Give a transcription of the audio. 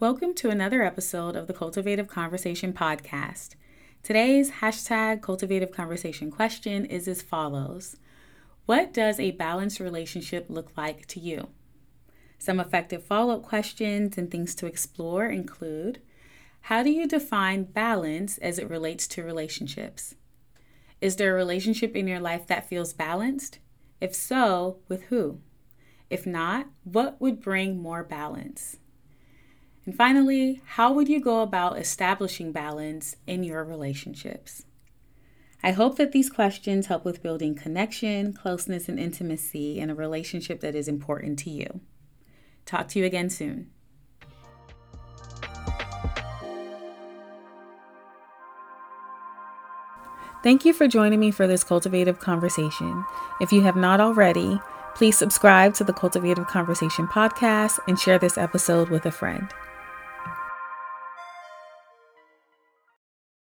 Welcome to another episode of the Cultivative Conversation podcast. Today's hashtag Cultivative Conversation question is as follows What does a balanced relationship look like to you? Some effective follow up questions and things to explore include How do you define balance as it relates to relationships? Is there a relationship in your life that feels balanced? If so, with who? If not, what would bring more balance? And finally, how would you go about establishing balance in your relationships? I hope that these questions help with building connection, closeness, and intimacy in a relationship that is important to you. Talk to you again soon. Thank you for joining me for this cultivative conversation. If you have not already, please subscribe to the Cultivative Conversation podcast and share this episode with a friend.